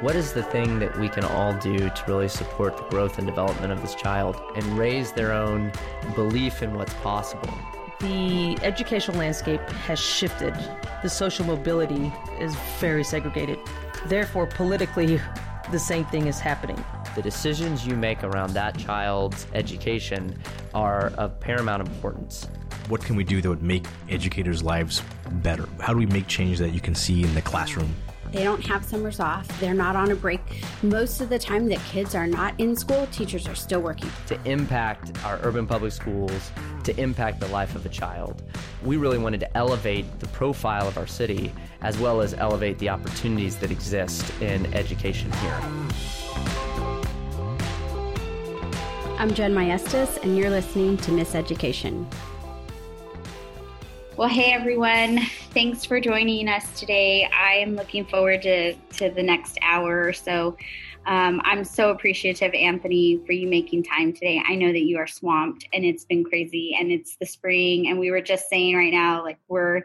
what is the thing that we can all do to really support the growth and development of this child and raise their own belief in what's possible? The educational landscape has shifted. The social mobility is very segregated. Therefore, politically, the same thing is happening. The decisions you make around that child's education are of paramount importance. What can we do that would make educators' lives better? How do we make change that you can see in the classroom? They don't have summers off. They're not on a break. Most of the time that kids are not in school, teachers are still working. To impact our urban public schools, to impact the life of a child. We really wanted to elevate the profile of our city as well as elevate the opportunities that exist in education here. I'm Jen Maestas, and you're listening to Miss Education. Well, hey everyone. Thanks for joining us today. I am looking forward to, to the next hour or so. Um, I'm so appreciative, Anthony, for you making time today. I know that you are swamped and it's been crazy and it's the spring. And we were just saying right now, like, we're,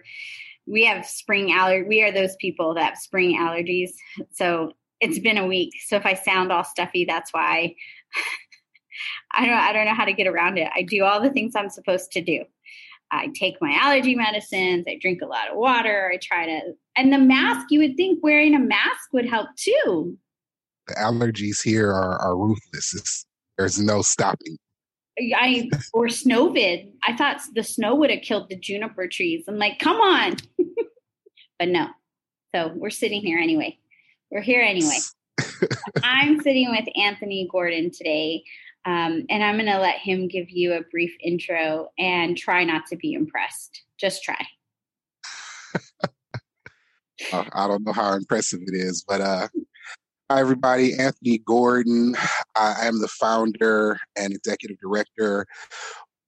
we have spring allergy. We are those people that have spring allergies. So it's been a week. So if I sound all stuffy, that's why. I don't, I don't know how to get around it. I do all the things I'm supposed to do. I take my allergy medicines. I drink a lot of water. I try to, and the mask, you would think wearing a mask would help too. The allergies here are, are ruthless. It's, there's no stopping. I or snowvid. I thought the snow would have killed the juniper trees. I'm like, come on, but no. So we're sitting here anyway. We're here anyway. I'm sitting with Anthony Gordon today. Um, and I'm going to let him give you a brief intro and try not to be impressed. Just try. uh, I don't know how impressive it is, but uh, hi, everybody. Anthony Gordon. I am the founder and executive director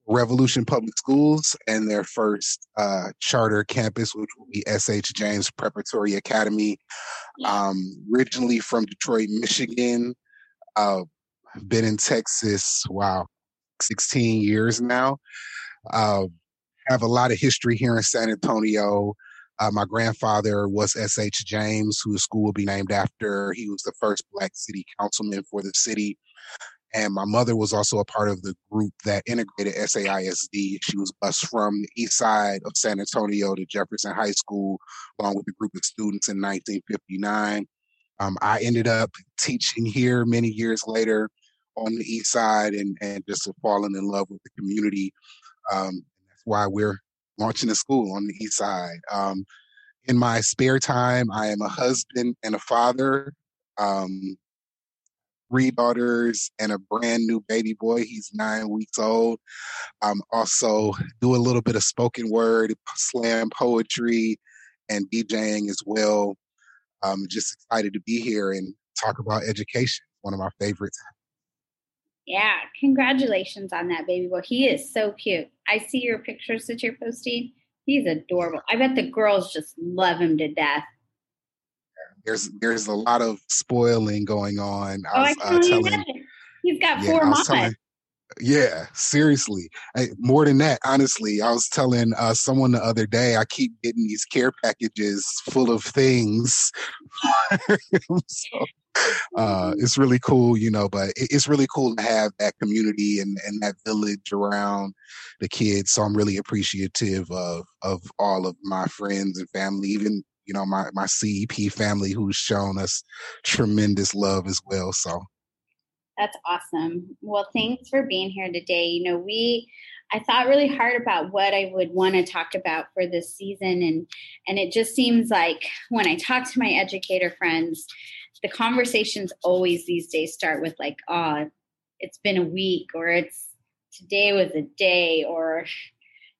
Revolution Public Schools and their first uh, charter campus, which will be S.H. James Preparatory Academy. Um, originally from Detroit, Michigan. Uh, been in Texas, wow, 16 years now. Uh, have a lot of history here in San Antonio. Uh, my grandfather was S.H. James, whose school will be named after. He was the first Black city councilman for the city. And my mother was also a part of the group that integrated SAISD. She was bused from the east side of San Antonio to Jefferson High School, along with a group of students in 1959. Um, I ended up teaching here many years later on the east side and, and just falling in love with the community. Um, that's why we're launching a school on the east side. Um, in my spare time, I am a husband and a father. Um, three daughters and a brand new baby boy. He's nine weeks old. Um, also do a little bit of spoken word, slam poetry, and DJing as well. I'm just excited to be here and talk about education, one of my favorites. Yeah, congratulations on that baby boy. He is so cute. I see your pictures that you're posting. He's adorable. I bet the girls just love him to death. There's there's a lot of spoiling going on. I was, oh, I uh, telling, He's got yeah, four mamas. Yeah, seriously. I, more than that, honestly, I was telling uh, someone the other day, I keep getting these care packages full of things. so, uh, it's really cool, you know, but it's really cool to have that community and, and that village around the kids. So I'm really appreciative of, of all of my friends and family, even, you know, my, my CEP family who's shown us tremendous love as well. So that's awesome. Well, thanks for being here today. You know, we I thought really hard about what I would want to talk about for this season and and it just seems like when I talk to my educator friends, the conversations always these days start with like, oh, it's been a week or it's today was a day or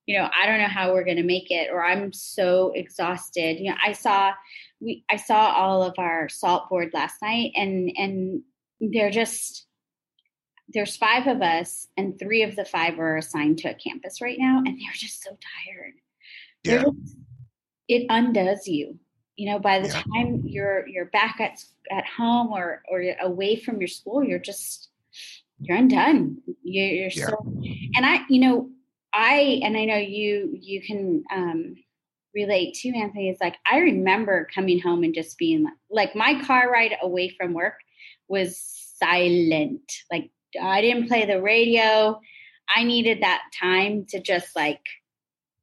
you know, I don't know how we're going to make it or I'm so exhausted. You know, I saw we I saw all of our SALT board last night and and they're just there's five of us and three of the five are assigned to a campus right now and they're just so tired. Yeah. Just, it undoes you you know by the yeah. time you're you're back at at home or or away from your school you're just you're undone you're, you're yeah. so and i you know i and i know you you can um relate to, Anthony, is like I remember coming home and just being like, like my car ride away from work was silent. Like I didn't play the radio. I needed that time to just like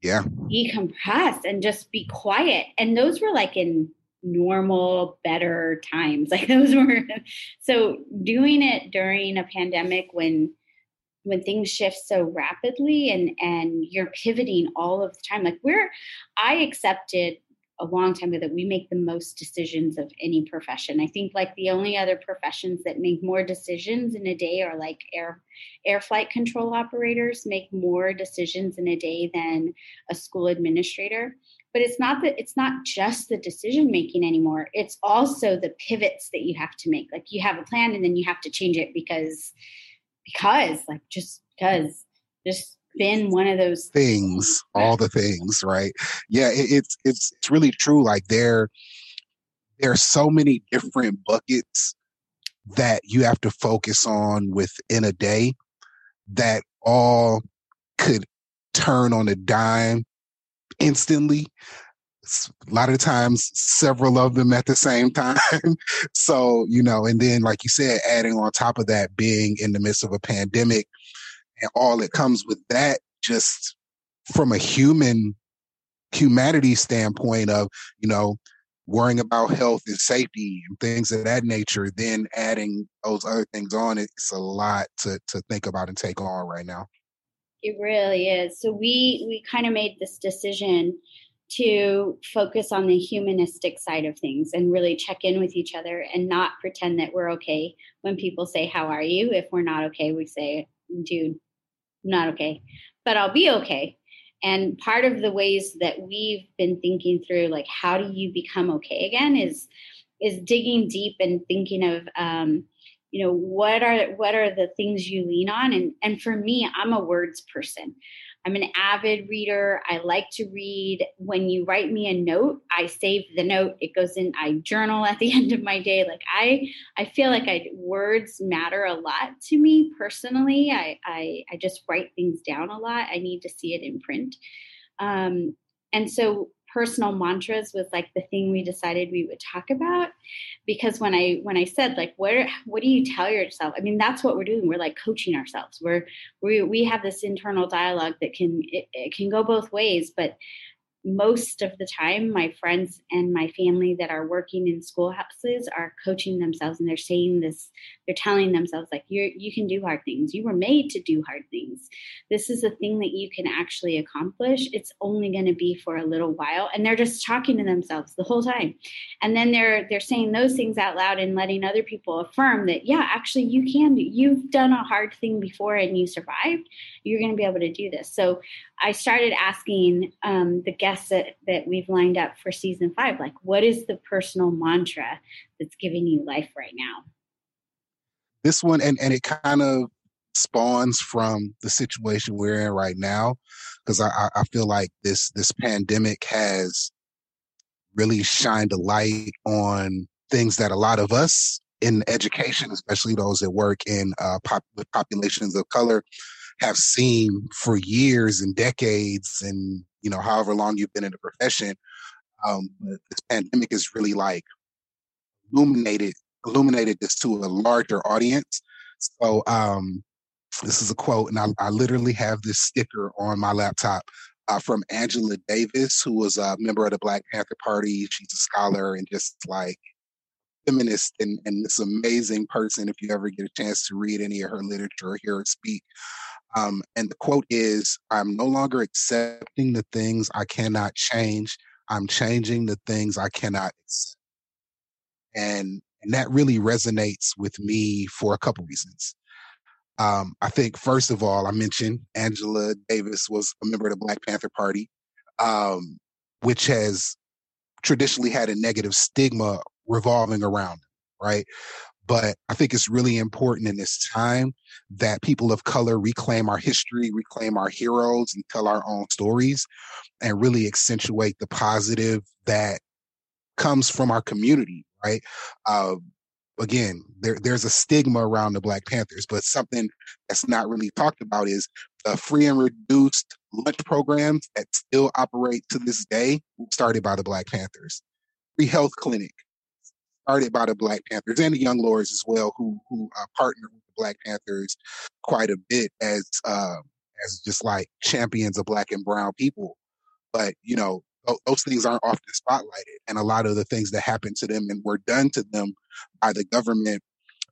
yeah decompress and just be quiet. And those were like in normal, better times. Like those were so doing it during a pandemic when when things shift so rapidly and and you're pivoting all of the time like we're i accepted a long time ago that we make the most decisions of any profession. I think like the only other professions that make more decisions in a day are like air air flight control operators make more decisions in a day than a school administrator. But it's not that it's not just the decision making anymore. It's also the pivots that you have to make. Like you have a plan and then you have to change it because because like just because just been one of those things all the things right? Yeah it, it's it's it's really true like there there are so many different buckets that you have to focus on within a day that all could turn on a dime instantly. A lot of times several of them at the same time. So you know and then like you said adding on top of that being in the midst of a pandemic and all that comes with that just from a human humanity standpoint of you know worrying about health and safety and things of that nature then adding those other things on it's a lot to to think about and take on right now it really is so we we kind of made this decision to focus on the humanistic side of things and really check in with each other and not pretend that we're okay when people say, How are you? If we're not okay, we say, Dude, not okay, but I'll be okay. And part of the ways that we've been thinking through, like, how do you become okay again, is is digging deep and thinking of um, you know what are what are the things you lean on and and for me i'm a words person I'm an avid reader. I like to read. When you write me a note, I save the note. It goes in. I journal at the end of my day. Like I, I feel like I words matter a lot to me personally. I, I, I just write things down a lot. I need to see it in print. Um, and so personal mantras was like the thing we decided we would talk about. Because when i when i said like what what do you tell yourself? I mean that's what we're doing. We're like coaching ourselves. We're we, we have this internal dialogue that can it, it can go both ways but most of the time my friends and my family that are working in schoolhouses are coaching themselves and they're saying this they're telling themselves like you you can do hard things. You were made to do hard things. This is a thing that you can actually accomplish. It's only going to be for a little while. And they're just talking to themselves the whole time. And then they're they're saying those things out loud and letting other people affirm that yeah actually you can do you've done a hard thing before and you survived. You're going to be able to do this. So I started asking um, the guests that, that we've lined up for season five, like, what is the personal mantra that's giving you life right now? This one, and, and it kind of spawns from the situation we're in right now, because I, I feel like this this pandemic has really shined a light on things that a lot of us in education, especially those that work in uh, pop, with populations of color, have seen for years and decades and you know however long you've been in the profession um, but this pandemic has really like illuminated illuminated this to a larger audience. So um, this is a quote and I, I, literally have this sticker on my laptop uh, from angela davis who was a member of the black panther party. She's a scholar and just like feminist and, and this amazing person if you ever get a chance to read any of her literature or hear her speak um, and the quote is I'm no longer accepting the things I cannot change. I'm changing the things I cannot accept. And, and that really resonates with me for a couple reasons. Um, I think, first of all, I mentioned Angela Davis was a member of the Black Panther Party, um, which has traditionally had a negative stigma revolving around, right? But I think it's really important in this time that people of color reclaim our history, reclaim our heroes, and tell our own stories and really accentuate the positive that comes from our community, right? Uh, again, there there's a stigma around the Black Panthers, but something that's not really talked about is the free and reduced lunch programs that still operate to this day started by the Black Panthers. Free health clinic started by the Black Panthers and the Young Lords as well, who who uh, partner with the Black Panthers quite a bit as uh, as just like champions of Black and Brown people. But you know, those things aren't often spotlighted, and a lot of the things that happen to them and were done to them by the government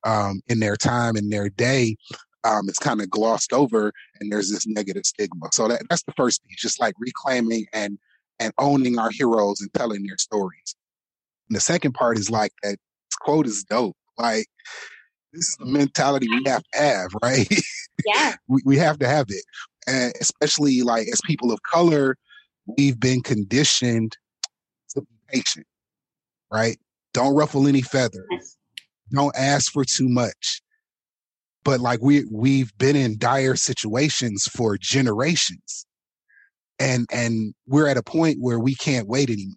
um, in their time in their day um, it's kind of glossed over and there's this negative stigma so that, that's the first piece just like reclaiming and and owning our heroes and telling their stories and the second part is like that quote is dope like this is the mentality we have to have right? Yeah. We, we have to have it and especially like as people of color we've been conditioned to be patient right? Don't ruffle any feathers. Don't ask for too much. But like we we've been in dire situations for generations and and we're at a point where we can't wait anymore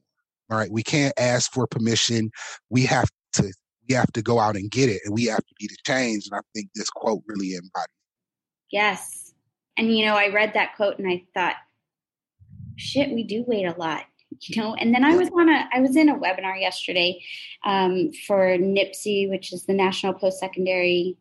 all right we can't ask for permission. We have to we have to go out and get it and we have to be the change and i think this quote really embodies yes. And you know i read that quote and i thought shit we do wait a lot you know? And then i was on a i was in a webinar yesterday um, for NPSE which is the national post-secondary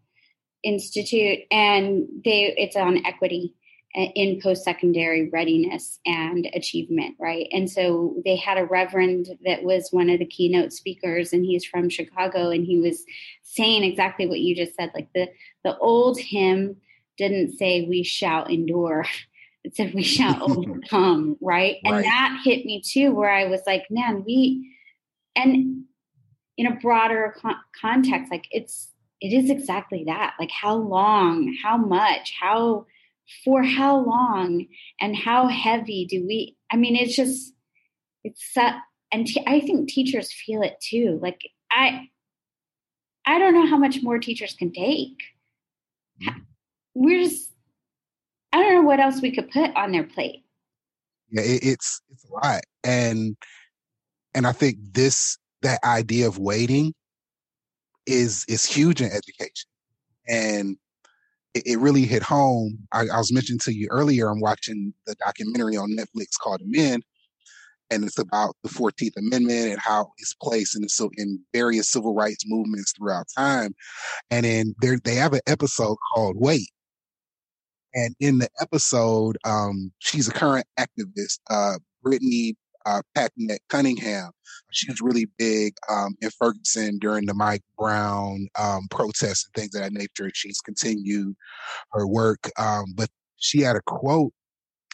institute and they it's on equity in post-secondary readiness and achievement right? And so they had a reverend that was one of the keynote speakers and he's from chicago and he was saying exactly what you just said like the the old hymn didn't say we shall endure. It said we shall overcome right? right. and that hit me too where i was like man we and in a broader con- context like it's it is exactly that. Like how long how much how for how long and how heavy do we i mean it's just it's uh, and t- I think teachers feel it too like i i don't know how much more teachers can take mm-hmm. we're just I don't know what else we could put on their plate. Yeah, it, it's it's a lot, and and I think this that idea of waiting is is huge in education, and it, it really hit home. I, I, was mentioning to you earlier. I'm watching the documentary on Netflix called Amend, and it's about the Fourteenth Amendment and how it's placed in the, in various civil rights movements throughout time. And then they have an episode called "Wait," And in the episode, um, she's a current activist, uh, Brittany uh, Packnett Cunningham. She was really big um, in Ferguson during the Mike Brown um, protests and things of that nature. She's continued her work, um, but she had a quote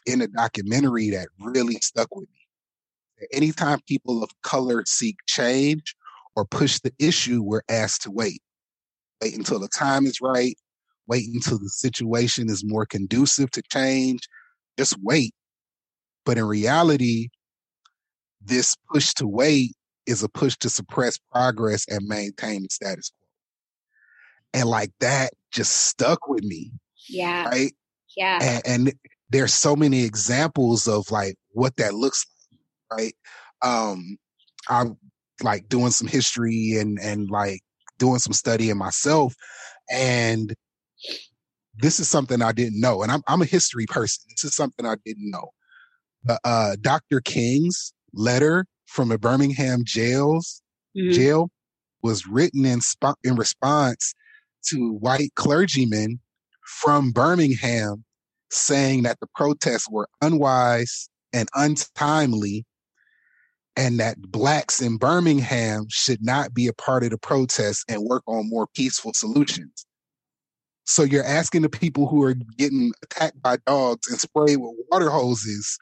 in a documentary that really stuck with me. Anytime people of color seek change or push the issue, we're asked to wait. Wait until the time is right wait until the situation is more conducive to change. Just wait. But in reality, this push to wait is a push to suppress progress and maintain the status quo. And like that just stuck with me. Yeah. Right. Yeah. And, and there's so many examples of like what that looks like. Right. Um, I'm like doing some history and, and like doing some studying myself. And this is something I didn't know, and I'm I'm a history person. This is something I didn't know. Uh, uh, Dr. King's letter from the Birmingham jails mm-hmm. jail was written in sp- in response to white clergymen from Birmingham saying that the protests were unwise and untimely and that blacks in Birmingham should not be a part of the protests and work on more peaceful solutions. So you're asking the people who are getting attacked by dogs and sprayed with water hoses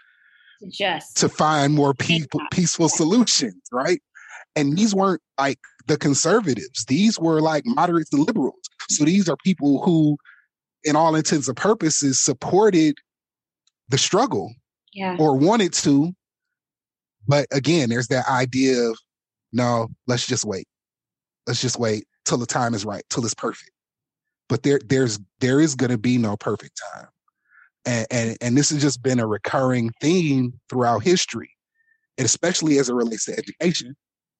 just to find more people, peaceful solutions, right? And these weren't like the conservatives. These were like moderates and liberals. So these are people who, in all intents and purposes, supported the struggle yeah. or wanted to. But again, there's that idea of no, let's just wait. Let's just wait till the time is right, till it's perfect but there there's there is going to be no perfect time and, and and this has just been a recurring theme throughout history and especially as it relates to education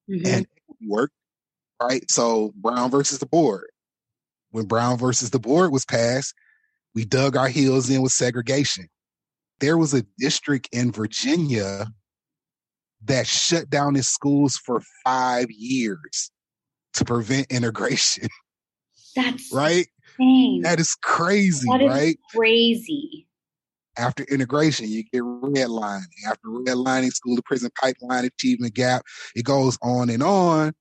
mm-hmm. and work right? So Brown versus the board. When Brown versus the board was passed, we dug our heels in with segregation. There was a district in Virginia that shut down its schools for five years to prevent integration. That's right. Insane. That is crazy, that is right? Crazy. After integration, you get redlining. After redlining, school to prison pipeline, achievement gap, it goes on and on.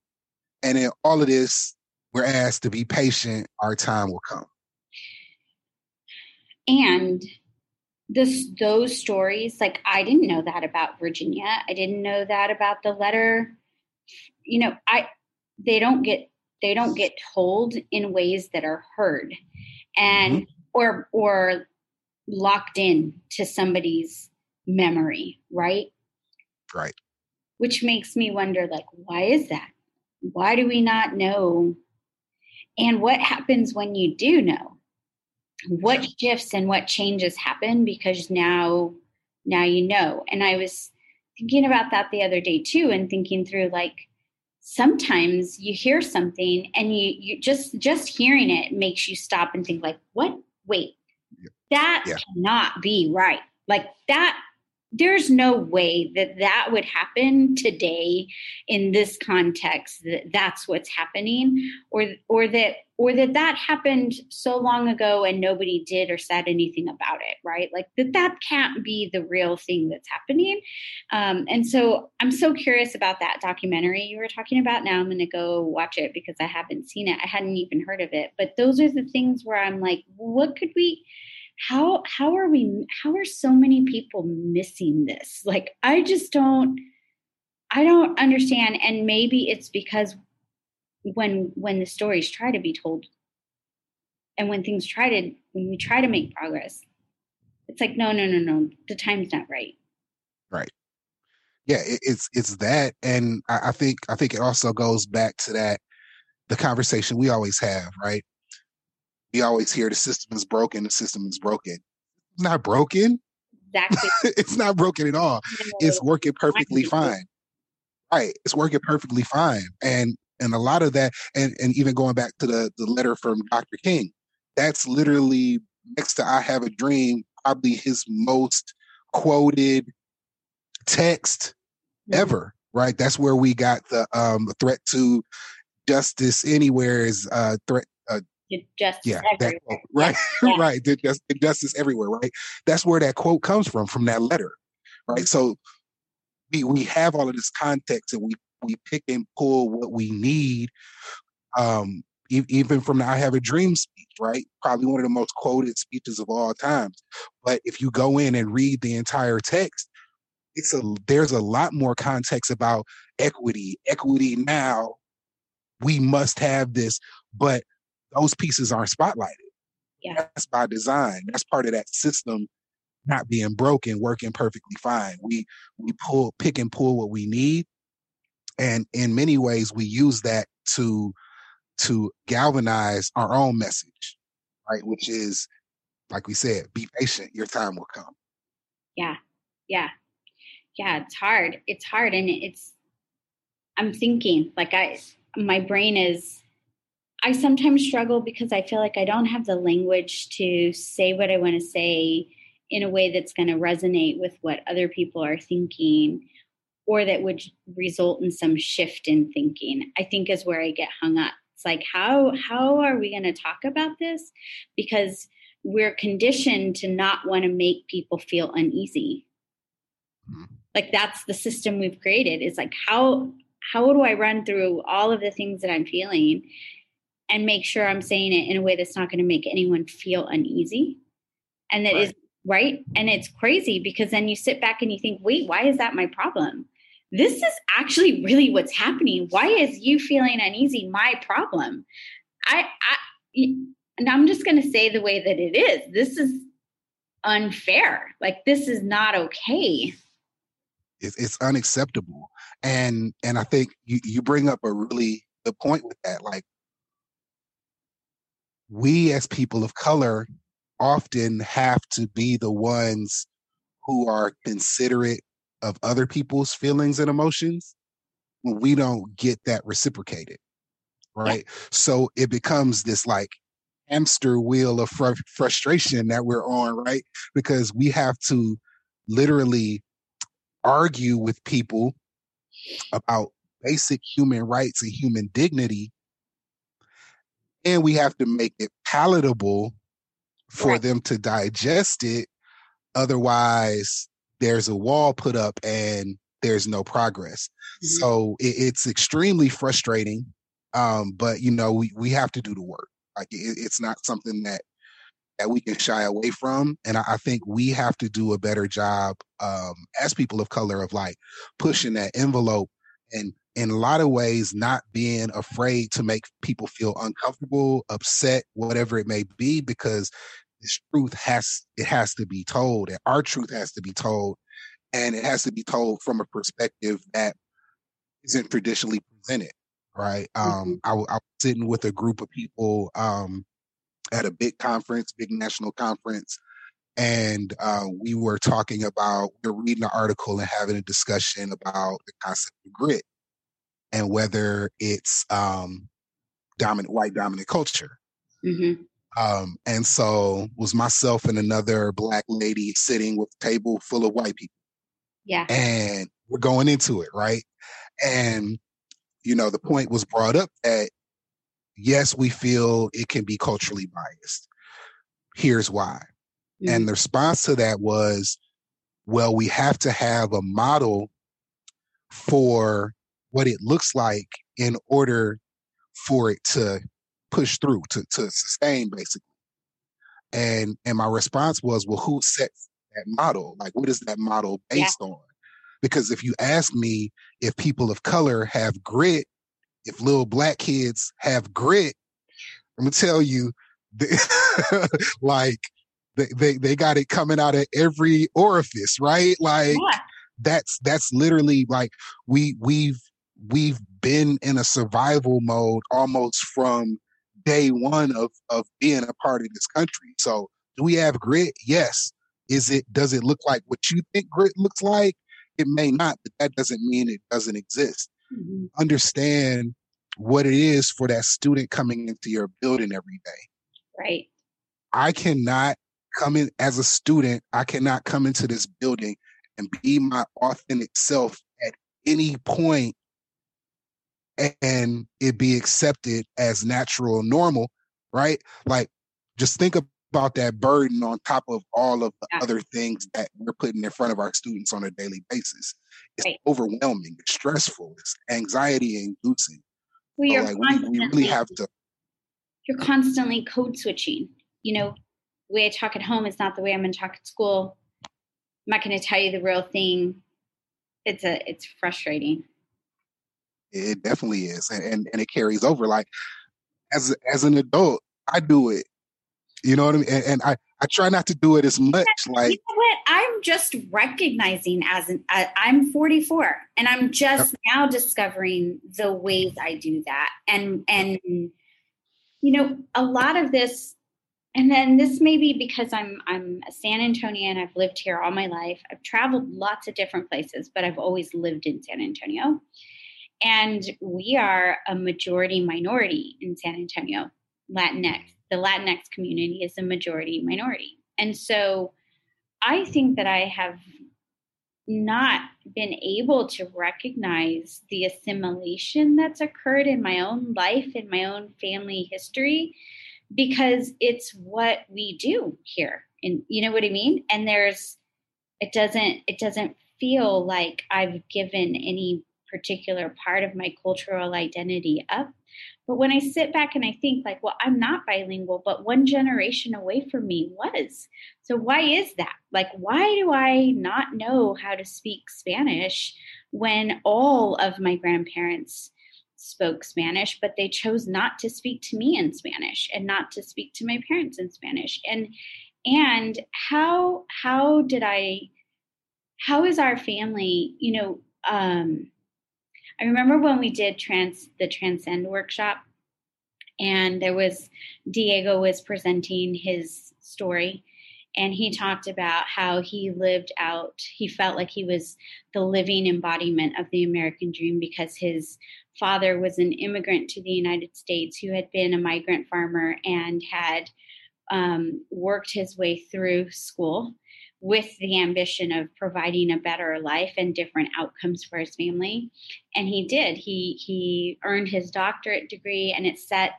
And in all of this, we're asked to be patient. Our time will come. And this those stories, like I didn't know that about Virginia. I didn't know that about the letter. You know, I they don't get they don't get told in ways that are heard and mm-hmm. or or locked in to somebody's memory, right? Right. Which makes me wonder like why is that? Why do we not know? And what happens when you do know? What shifts and what changes happen because now now you know. And I was thinking about that the other day too and thinking through like sometimes you hear something and you you just just hearing it makes you stop and think like what wait that yeah. cannot be right. Like that there's no way that that would happen today in this context that that's what's happening or or that or that that happened so long ago and nobody did or said anything about it right? Like that that can't be the real thing that's happening. Um, and so i'm so curious about that documentary you were talking about. Now i'm going to go watch it because i haven't seen it. I hadn't even heard of it. But those are the things where i'm like what could we how how are we how are so many people missing this? Like i just don't i don't understand. And maybe it's because when when the stories try to be told and when things try to when we try to make progress it's like no no no no the time's not right. Right. Yeah it, it's it's that. And I, I think i think it also goes back to that the conversation we always have right we always hear the system is broken, the system is broken. It's not broken. Exactly. it's not broken at all. It's working perfectly fine. Right. It's working perfectly fine. And and a lot of that, and, and even going back to the, the letter from Dr. King, that's literally next to I Have a Dream, probably his most quoted text mm-hmm. ever. Right. That's where we got the um threat to justice anywhere is uh threat justice yeah, everywhere. That, right, yeah. right. Just, justice everywhere, right? That's where that quote comes from, from that letter, right? So we we have all of this context, and we we pick and pull what we need. Um, even from the "I Have a Dream" speech, right? Probably one of the most quoted speeches of all times. But if you go in and read the entire text, it's a there's a lot more context about equity. Equity now, we must have this, but those pieces aren't spotlighted. Yeah. That's by design. That's part of that system not being broken, working perfectly fine. We we pull pick and pull what we need. And in many ways we use that to to galvanize our own message, right? Which is, like we said, be patient, your time will come. Yeah. Yeah. Yeah. It's hard. It's hard. And it's I'm thinking, like I my brain is I sometimes struggle because I feel like I don't have the language to say what I want to say in a way that's going to resonate with what other people are thinking or that would result in some shift in thinking. I think is where I get hung up. It's like how how are we going to talk about this because we're conditioned to not want to make people feel uneasy. Mm-hmm. Like that's the system we've created. It's like how how do I run through all of the things that I'm feeling and make sure I'm saying it in a way that's not going to make anyone feel uneasy. And that right. is right. And it's crazy because then you sit back and you think, wait, why is that my problem? This is actually really what's happening. Why is you feeling uneasy my problem? I, I and I'm just going to say the way that it is. This is unfair. Like this is not okay. It's, it's unacceptable. And and I think you, you bring up a really good point with that. Like we as people of color often have to be the ones who are considerate of other people's feelings and emotions when we don't get that reciprocated right? Yeah. So it becomes this like hamster wheel of fr- frustration that we're on, right? Because we have to literally argue with people about basic human rights and human dignity. And we have to make it palatable for right. them to digest it. Otherwise, there's a wall put up and there's no progress. Mm-hmm. So it, it's extremely frustrating. Um, but you know, we, we have to do the work. Like it, it's not something that that we can shy away from. And I, I think we have to do a better job um, as people of color of like pushing that envelope and in a lot of ways not being afraid to make people feel uncomfortable, upset, whatever it may be, because this truth has it has to be told, and our truth has to be told, and it has to be told from a perspective that isn't traditionally presented. Right? Mm-hmm. Um, I, I was sitting with a group of people um, at a big conference, big national conference, and uh, we were talking about we were reading an article and having a discussion about the concept of grit and whether it's um, dominant white dominant culture. Mm-hmm. Um, and so was myself and another black lady sitting with a table full of white people. Yeah. And we're going into it, right? And, you know, the point was brought up that yes, we feel it can be culturally biased. Here's why. Mm-hmm. And the response to that was, well, we have to have a model for what it looks like in order for it to push through, to, to sustain, basically. And and my response was, well, who sets that model? Like, what is that model based yeah. on? Because if you ask me if people of color have grit, if little black kids have grit, I'm gonna tell you, like they, they they got it coming out of every orifice, right? Like yeah. that's that's literally like we we've we've been in a survival mode almost from day one of of being a part of this country. So do we have grit? Yes. Is it does it look like what you think grit looks like? It may not, but that doesn't mean it doesn't exist. Mm-hmm. Understand what it is for that student coming into your building every day. Right. I cannot come in as a student, I cannot come into this building and be my authentic self at any point and it be accepted as natural and normal, right? Like just think about that burden on top of all of the yeah. other things that we're putting in front of our students on a daily basis. It's right. overwhelming, it's stressful, it's anxiety inducing. Well, you're like, constantly, we, we really have to. You're constantly code switching. You know, the way I talk at home is not the way I'm going to talk at school. I'm not going to tell you the real thing. It's a, it's frustrating. It definitely is, and, and and it carries over. Like as as an adult, I do it. You know what I mean? And, and I I try not to do it as much. Like you know what? I'm just recognizing as an I, I'm 44, and I'm just yep. now discovering the ways I do that, and and you know a lot of this and then this may be because I'm I'm a San Antonian. I've lived here all my life. I've traveled lots of different places, but I've always lived in San Antonio. And we are a majority minority in San Antonio, Latinx. The Latinx community is a majority minority. And so I think that I have not been able to recognize the assimilation that's occurred in my own life, in my own family history, because it's what we do here. And you know what I mean? And there's, it doesn't, it doesn't feel like I've given any particular part of my cultural identity up. But when I sit back and I think, like, well, I'm not bilingual, but one generation away from me was. So why is that? Like, why do I not know how to speak Spanish when all of my grandparents spoke Spanish, but they chose not to speak to me in Spanish and not to speak to my parents in Spanish? And and how how did I how is our family, you know, um, I remember when we did trans the transcend workshop and there was Diego was presenting his story and he talked about how he lived out he felt like he was the living embodiment of the american dream because his father was an immigrant to the united states who had been a migrant farmer and had um, worked his way through school with the ambition of providing a better life and different outcomes for his family. And he did. He he earned his doctorate degree and it set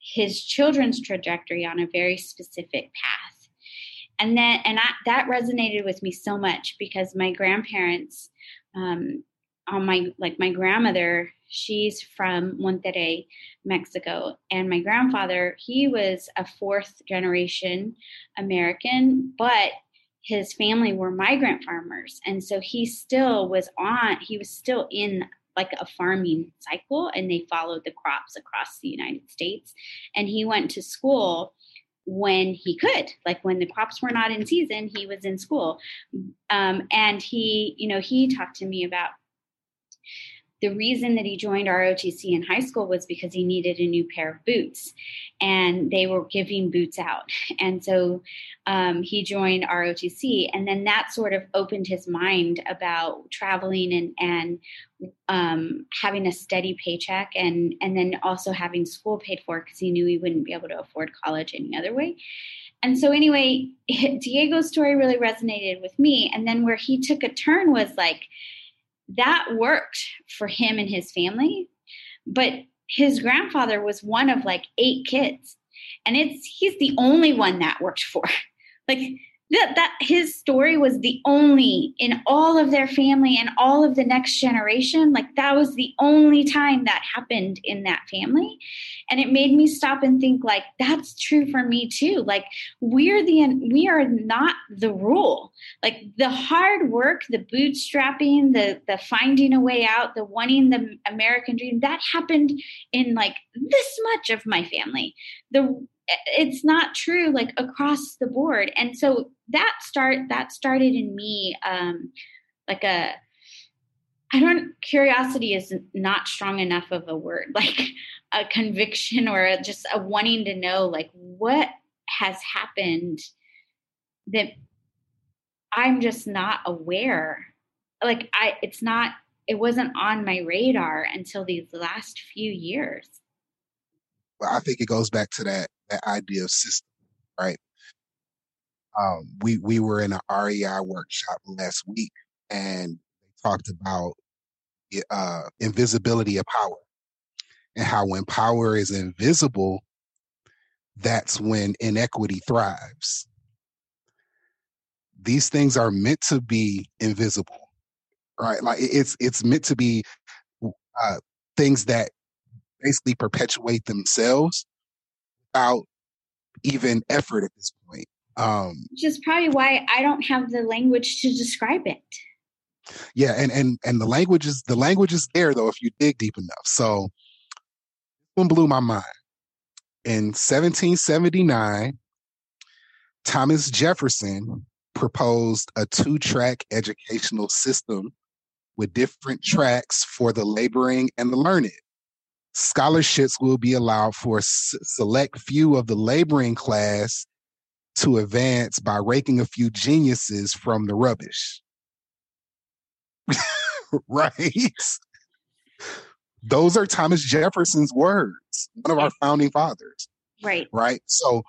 his children's trajectory on a very specific path. And then and I, that resonated with me so much because my grandparents um, on my like my grandmother she's from monterrey mexico. And my grandfather he was a fourth generation american but his family were migrant farmers. And so he still was on he was still in like a farming cycle and they followed the crops across the united states. And he went to school when he could like when the crops were not in season he was in school. Um, and he you know he talked to me about the reason that he joined ROTC in high school was because he needed a new pair of boots and they were giving boots out. And so um, he joined ROTC. And then that sort of opened his mind about traveling and, and um, having a steady paycheck and, and then also having school paid for because he knew he wouldn't be able to afford college any other way. And so, anyway, Diego's story really resonated with me. And then where he took a turn was like, that worked for him and his family. But his grandfather was one of like eight kids. And it's he's the only one that worked for. Like that that his story was the only in all of their family and all of the next generation. Like that was the only time that happened in that family. And it made me stop and think like that's true for me too. Like we're the we are not the rule. Like the hard work the bootstrapping the the finding a way out the wanting the american dream that happened in like this much of my family. The it's not true like across the board. And so that start that started in me um like a i don't curiosity is not strong enough of a word like a conviction or a, just a wanting to know like what has happened that i'm just not aware. Like i it's not it wasn't on my radar until these last few years. Well, I think it goes back to that that idea of system, right? Um, we we were in an REI workshop last week, and they talked about uh, invisibility of power, and how when power is invisible, that's when inequity thrives. These things are meant to be invisible, right? Like it's it's meant to be uh, things that basically perpetuate themselves without even effort at this point. Um, Which is probably why I don't have the language to describe it. Yeah, and and and the language is the language is there though if you dig deep enough. So one blew my mind. In 1779, Thomas Jefferson proposed a two-track educational system with different tracks for the laboring and the learned scholarships will be allowed for a select few of the laboring class to advance by raking a few geniuses from the rubbish. right? Those are Thomas Jefferson's words, one of our founding fathers. Right. Right. So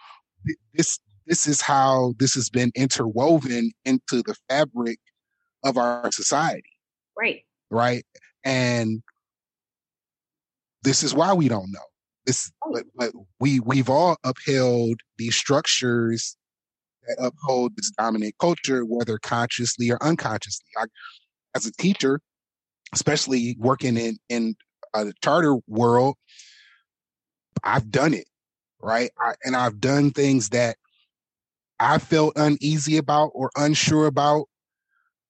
this this is how this has been interwoven into the fabric of our society. Right. Right. And this is why we don't know. This, oh. but, but we we've all upheld these structures that uphold this dominant culture, whether consciously or unconsciously. I, as a teacher, especially working in in a charter world, I've done it, right? I, and I've done things that I felt uneasy about or unsure about,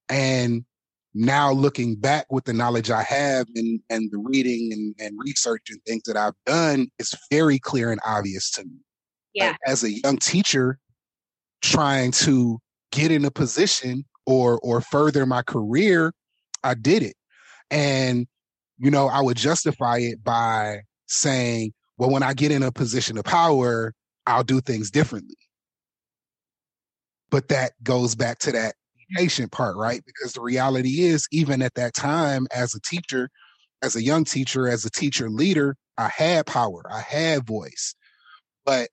and now looking back with the knowledge I have and, and the reading and, and research and things that I've done, it's very clear and obvious to me. Yeah. Like, as a young teacher trying to get in a position or or further my career, I did it. And, you know, I would justify it by saying, well, when I get in a position of power, I'll do things differently. but that goes back to that patient part, right? Because the reality is, even at that time, as a teacher, as a young teacher, as a teacher leader, I had power, I had voice, but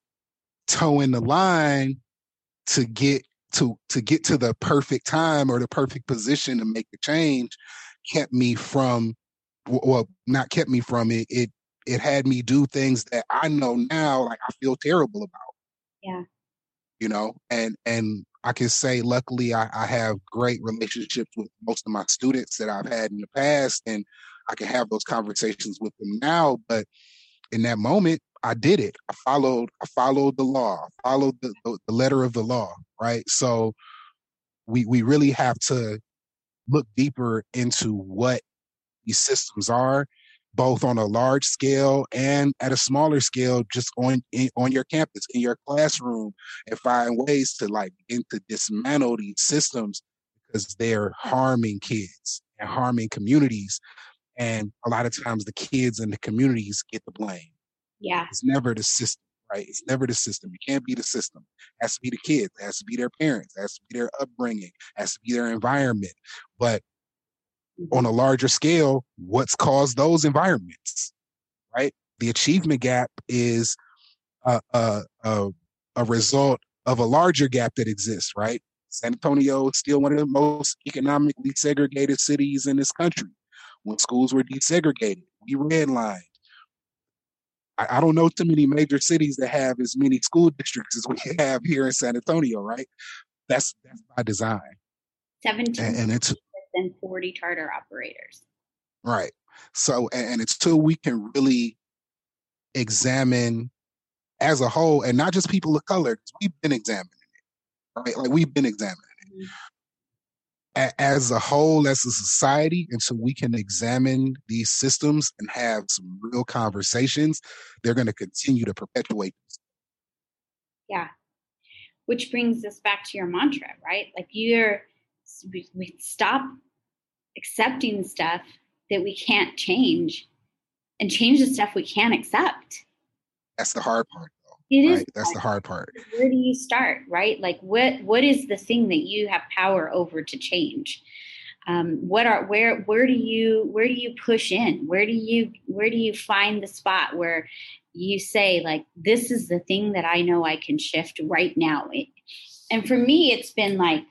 toeing the line to get to to get to the perfect time or the perfect position to make the change kept me from well not kept me from it it it had me do things that i know now like i feel terrible about. Yeah. You know and and i can say luckily I, I have great relationships with most of my students that i've had in the past and i can have those conversations with them now but in that moment I did it. I followed. I followed the law. I followed the, the, the letter of the law. Right. So we we really have to look deeper into what these systems are, both on a large scale and at a smaller scale, just on in, on your campus, in your classroom, and find ways to like begin to dismantle these systems because they're harming kids and harming communities. And a lot of times the kids and the communities get the blame. Yeah. It's never the system, right? It's never the system. It can't be the system. It has to be the kids. It has to be their parents. It has to be their upbringing. It has to be their environment. But. On a larger scale, what's caused those environments, right? The achievement gap is a, a, a, a result of a larger gap that exists, right? San Antonio is still one of the most economically segregated cities in this country. When schools were desegregated, we redlined, I, I, don't know too many major cities that have as many school districts as we have here in San Antonio, right? That's that's by design. Seventeen and, and it's than forty charter operators. Right. So and, and until we can really examine as a whole, and not just people of color, we've been examining it, right? Like we've been examining it. Mm-hmm as a whole, as a society, and so we can examine these systems and have some real conversations, they're going to continue to perpetuate. Yeah. Which brings us back to your mantra, right? Like you're, we stop accepting stuff that we can't change and change the stuff we can't accept. That's the hard part. It right? is. That's the hard part. Where do you start, right? Like, what what is the thing that you have power over to change? Um, what are where where do you where do you push in? Where do you where do you find the spot where you say like this is the thing that I know I can shift right now? And for me, it's been like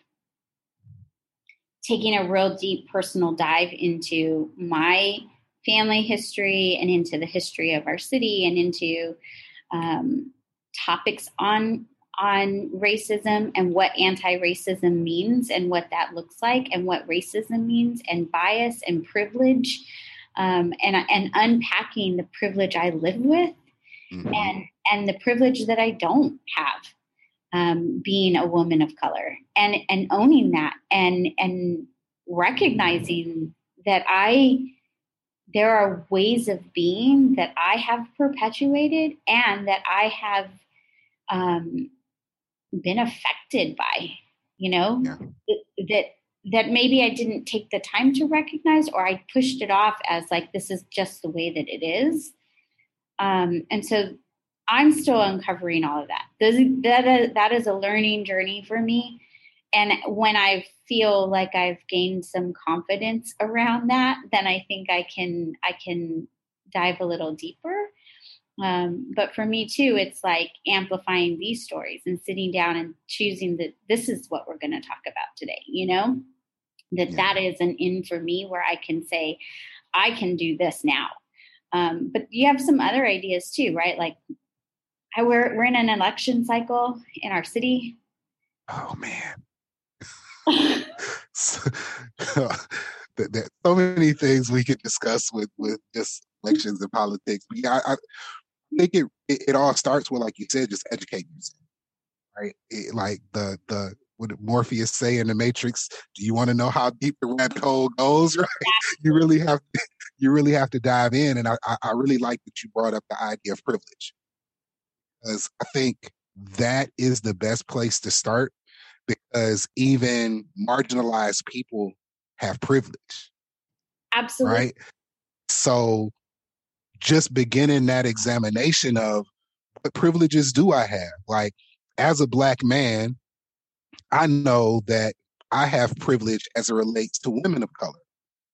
taking a real deep personal dive into my family history and into the history of our city and into um, topics on on racism and what anti-racism means and what that looks like and what racism means and bias and privilege um, and and unpacking the privilege I live with mm-hmm. and and the privilege that I don't have um, being a woman of color and and owning that and and recognizing that I there are ways of being that I have perpetuated and that I have um, been affected by, you know, yeah. that that maybe I didn't take the time to recognize, or I pushed it off as like this is just the way that it is. Um, and so I'm still uncovering all of that. Those, that is, that is a learning journey for me. And when I feel like I've gained some confidence around that, then I think I can I can dive a little deeper. Um, but for me too, it's like amplifying these stories and sitting down and choosing that this is what we're going to talk about today, you know, that yeah. that is an in for me where I can say, I can do this now. Um, but you have some other ideas too, right? Like I, we're, we're in an election cycle in our city. Oh man. so, so many things we could discuss with, with just elections and politics. But yeah, I, think it, it, it all starts with like you said, just educating yourself, right? It, like the the what did Morpheus say in the Matrix? Do you want to know how deep the rabbit hole goes? Right? You really have to, you really have to dive in, and I I really like that you brought up the idea of privilege because I think that is the best place to start because even marginalized people have privilege. Absolutely. Right. So just beginning that examination of what privileges do I have? Like, as a black man, I know that I have privilege as it relates to women of color,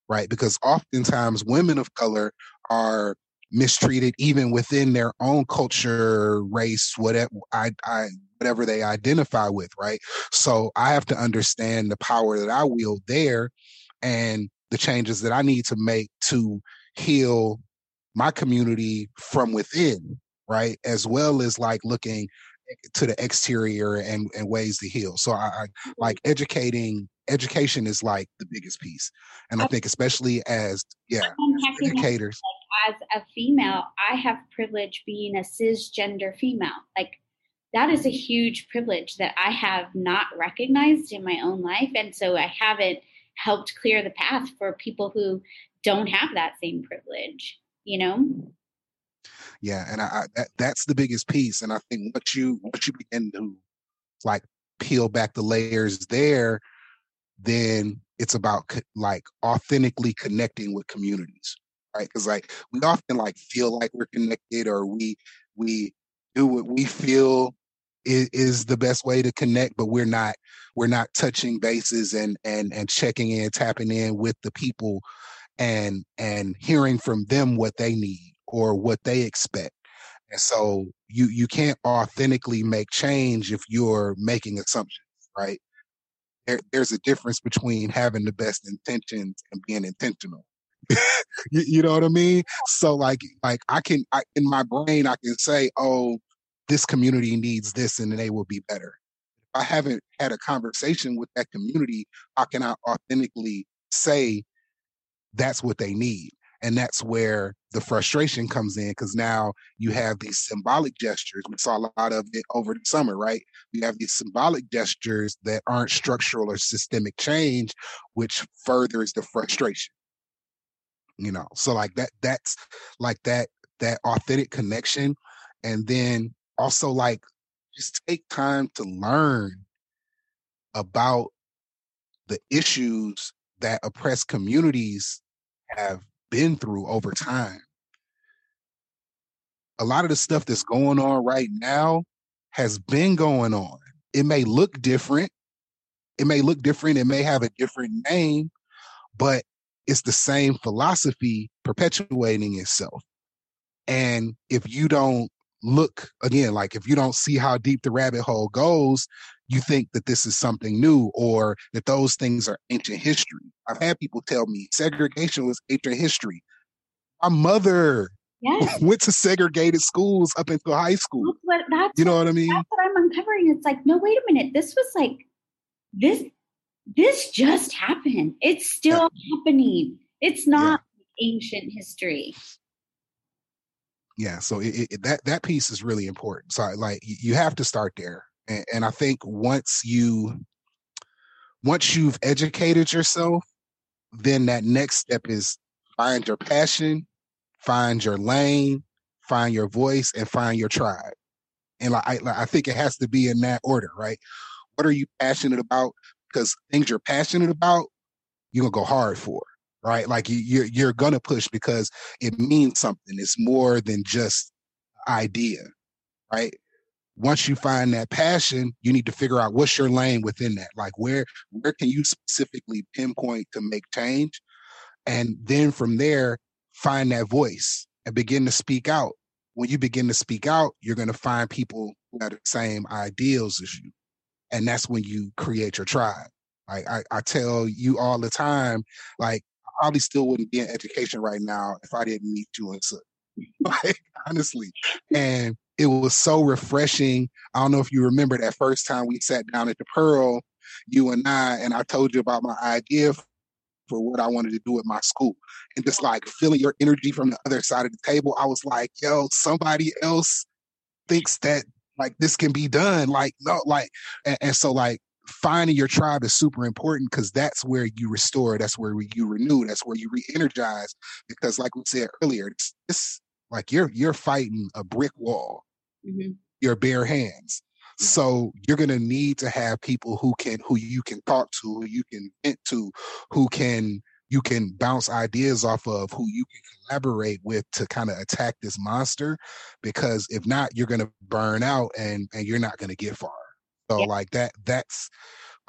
right? Because oftentimes women of color are mistreated even within their own culture, race, whatever I, I whatever they identify with, right? So I have to understand the power that I wield there and the changes that I need to make to heal my community from within, right? As well as like looking to the exterior and, and ways to heal. So I, I like mm-hmm. educating education is like the biggest piece. And I think especially as yeah, educators. As a female, I have privilege being a cisgender female. Like that is a huge privilege that I have not recognized in my own life. And so I haven't helped clear the path for people who don't have that same privilege, you know? Yeah, and I, I that, that's the biggest piece. And I think once you once you begin to like peel back the layers there, then it's about co- like authentically connecting with communities, right? Because like we often like feel like we're connected, or we we do what we feel is, is the best way to connect, but we're not we're not touching bases and and and checking in, tapping in with the people, and and hearing from them what they need or what they expect. And so you you can't authentically make change if you're making assumptions, right? There, there's a difference between having the best intentions and being intentional. you, you, know what I mean? So like like I can I, in my brain I can say, oh, this community needs this and they will be better. If I haven't had a conversation with that community, how can I authentically say that's what they need? And that's where the frustration comes in because now you have these symbolic gestures. We saw a lot of it over the summer, right? We have these symbolic gestures that aren't structural or systemic change, which furthers the frustration. You know, so like that, that's like that, that authentic connection. And then also like just take time to learn about the issues that oppressed communities have been through over time. A lot of the stuff that's going on right now has been going on. It may look different. It may look different. It may have a different name, but it's the same philosophy perpetuating itself. And if you don't look again, like if you don't see how deep the rabbit hole goes, you think that this is something new or that those things are ancient history. I've had people tell me segregation was ancient history. My mother yes. went to segregated schools up until high school. That's what, that's you know what, what I mean? That's what I'm uncovering. It's like, no, wait a minute. This was like this. This just happened. It's still yeah. happening. It's not yeah. ancient history yeah so it, it, that that piece is really important so like you have to start there and, and i think once you once you've educated yourself then that next step is find your passion find your lane find your voice and find your tribe and like I, like I think it has to be in that order right what are you passionate about because things you're passionate about you're gonna go hard for right? Like you're you're gonna push because it means something. It's more than just idea, right? Once you find that passion, you need to figure out what's your lane within that. Like where where can you specifically pinpoint to make change, and then from there find that voice and begin to speak out. When you begin to speak out, you're to find people who have the same ideals as you, and that's when you create your tribe. Like I, I tell you all the time, like I probably still wouldn't be in education right now if I didn't meet you and Sook. like, honestly. And it was so refreshing. I don't know if you remember that first time we sat down at the Pearl, you and I, and I told you about my idea for what I wanted to do at my school. And just like feeling your energy from the other side of the table, I was like, yo, somebody else thinks that like this can be done. Like, no, like, and, and so like finding your tribe is super important because that's where you restore, that's where you renew, that's where you re-energize. Because, like we said earlier, it's, it's like you're you're fighting a brick wall, mm-hmm. your bare hands. So you're gonna need to have people who can who you can talk to, who you can vent to, who can you can bounce ideas off of, who you can collaborate with to kind of attack this monster. Because if not, you're gonna burn out and and you're not gonna get far. So yeah. like that that's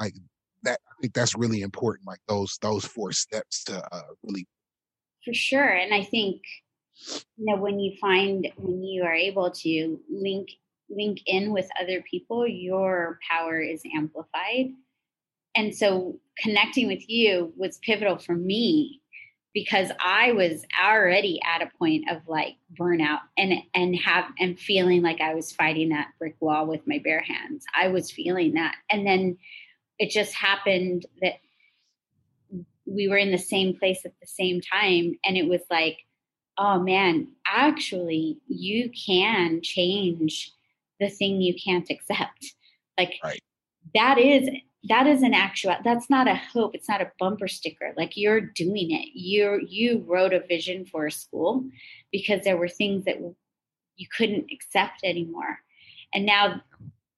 like that i think that's really important like those those four steps to uh, really for sure and i think you know when you find when you are able to link link in with other people your power is amplified and so connecting with you was pivotal for me because I was already at a point of like burnout and and have and feeling like I was fighting that brick wall with my bare hands. I was feeling that. And then it just happened that we were in the same place at the same time and it was like oh man, actually you can change the thing you can't accept. Like right. that is that is an actual that's not a hope it's not a bumper sticker like you're doing it. You you wrote a vision for a school because there were things that you couldn't accept anymore. And now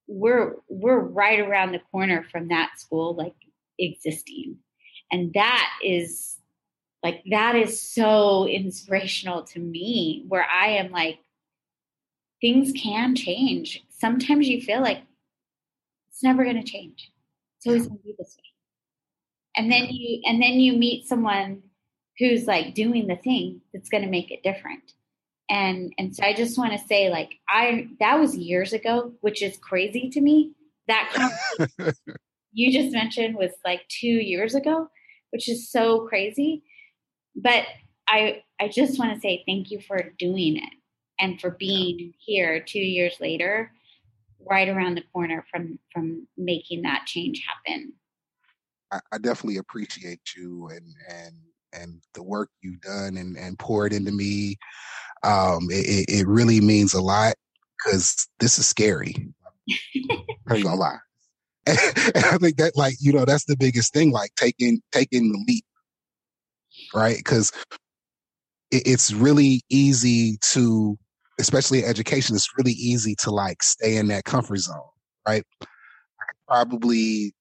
we're we're right around the corner from that school like existing. And that is like that is so inspirational to me where i am like things can change. Sometimes you feel like it's never going to change it's always going to be this way. And then you and then you meet someone who's like doing the thing that's going to make it different. And and so I just want to say like I that was years ago, which is crazy to me. That you just mentioned was like 2 years ago, which is so crazy. But I I just want to say thank you for doing it and for being here 2 years later right around the corner from from making that change happen. I, I definitely appreciate you and and and the work you've done and and poured into me. Um, it, it really means a lot because this is scary. I ain't gonna lie. and I think that like you know that's the biggest thing, like taking taking the leap, right? Because it, it's really easy to especially education, it's really easy to like stay in that comfort zone, right? I could probably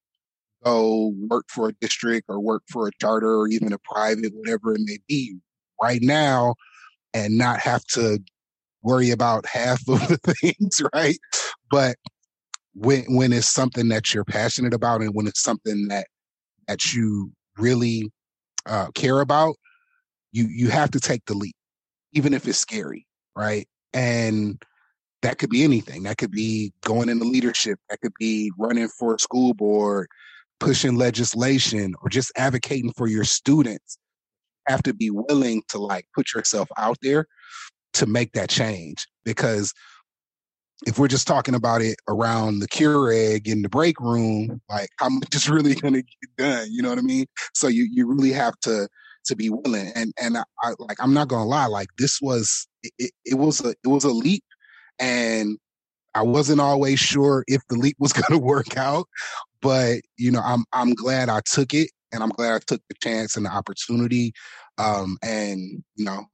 go work for a district or work for a charter or even a private, whatever it may be, right now, and not have to worry about half of the things, right? But when when it's something that you're passionate about and when it's something that that you really uh, care about, you you have to take the leap, even if it's scary, right? And that could be anything. That could be going into leadership. That could be running for a school board, pushing legislation, or just advocating for your students. You have to be willing to like put yourself out there to make that change. Because if we're just talking about it around the Keurig in the break room, like I'm just really to get done? You know what I mean? So you you really have to to be willing. And and I, I like I'm not gonna lie, like this was it, it was a it was a leap, and I wasn't always sure if the leap was gonna work out, but you know I'm I'm glad I took it, and I'm glad I took the chance and the opportunity. Um, and you know,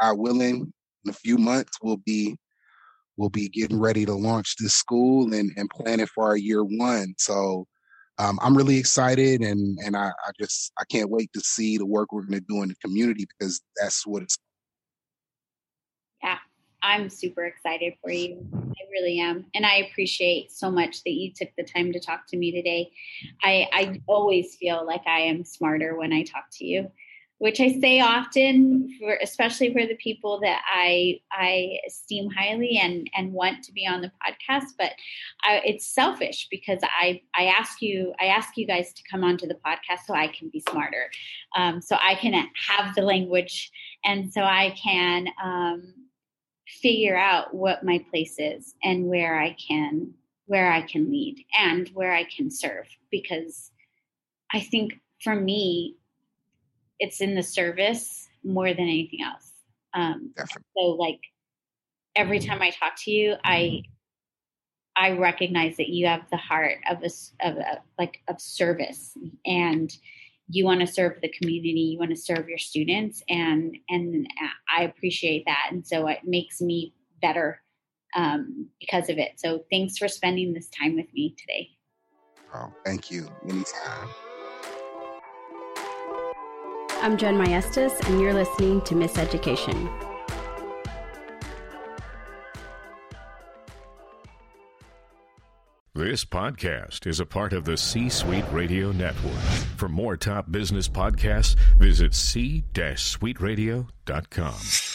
I willing in a few months we'll be we'll be getting ready to launch this school and and planning for our year one. So um, I'm really excited, and and I, I just I can't wait to see the work we're going to do in the community because that's what it's. Yeah, I'm super excited for you. I really am, and I appreciate so much that you took the time to talk to me today. I I always feel like I am smarter when I talk to you which I say often, for, especially for the people that I I esteem highly and and want to be on the podcast. But I, it's selfish because I I ask you I ask you guys to come onto the podcast so I can be smarter, um, so I can have the language, and so I can um, figure out what my place is and where I can where I can lead and where I can serve because I think for me it's in the service more than anything else. Um, so like every time I talk to you, I I recognize that you have the heart of a, of a, like of service and you want to serve the community, you want to serve your students and and I appreciate that and so it makes me better um, because of it. So thanks for spending this time with me today. Oh, thank you. Anytime. I'm Jen Maestas, and you're listening to Miseducation. This podcast is a part of the C Suite Radio Network. For more top business podcasts, visit c-suiteradio.com.